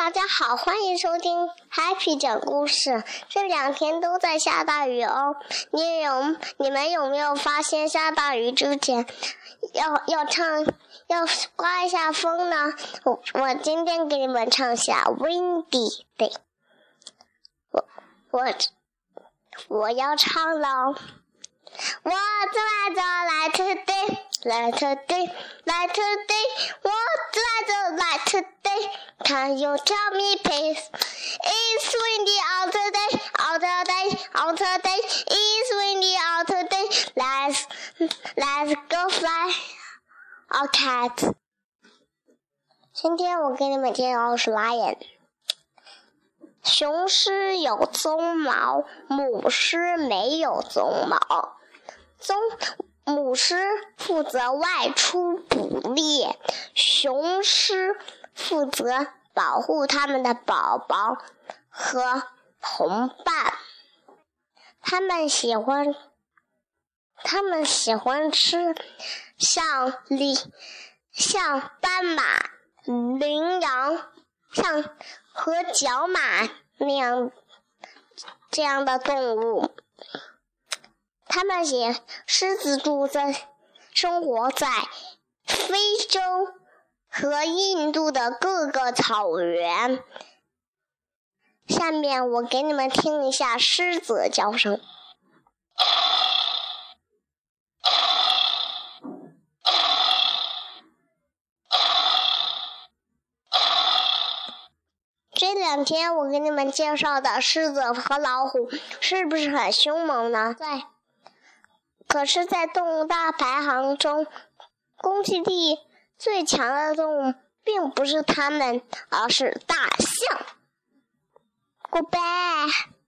大家好，欢迎收听 Happy 讲故事。这两天都在下大雨哦，你有你们有没有发现下大雨之前要要唱要刮一下风呢？我我今天给你们唱下 Windy Day。我我我要唱了。What's the weather like today? Like today, like today. Can you tell me, please? It's windy out today, out today, out today. It's windy out today. Let's let's go fly a cat. 今天我给你们介绍的是 lion。雄狮有鬃毛，母狮没有鬃毛。鬃母狮负责外出捕猎，雄狮负责保护它们的宝宝和同伴。它们喜欢，它们喜欢吃像羚、像斑马、羚羊、像和角马那样这样的动物。它们也狮子住在生活在非洲和印度的各个草原。下面我给你们听一下狮子叫声。这两天我给你们介绍的狮子和老虎是不是很凶猛呢？在。可是，在动物大排行中，攻击力最强的动物并不是它们，而是大象。Goodbye。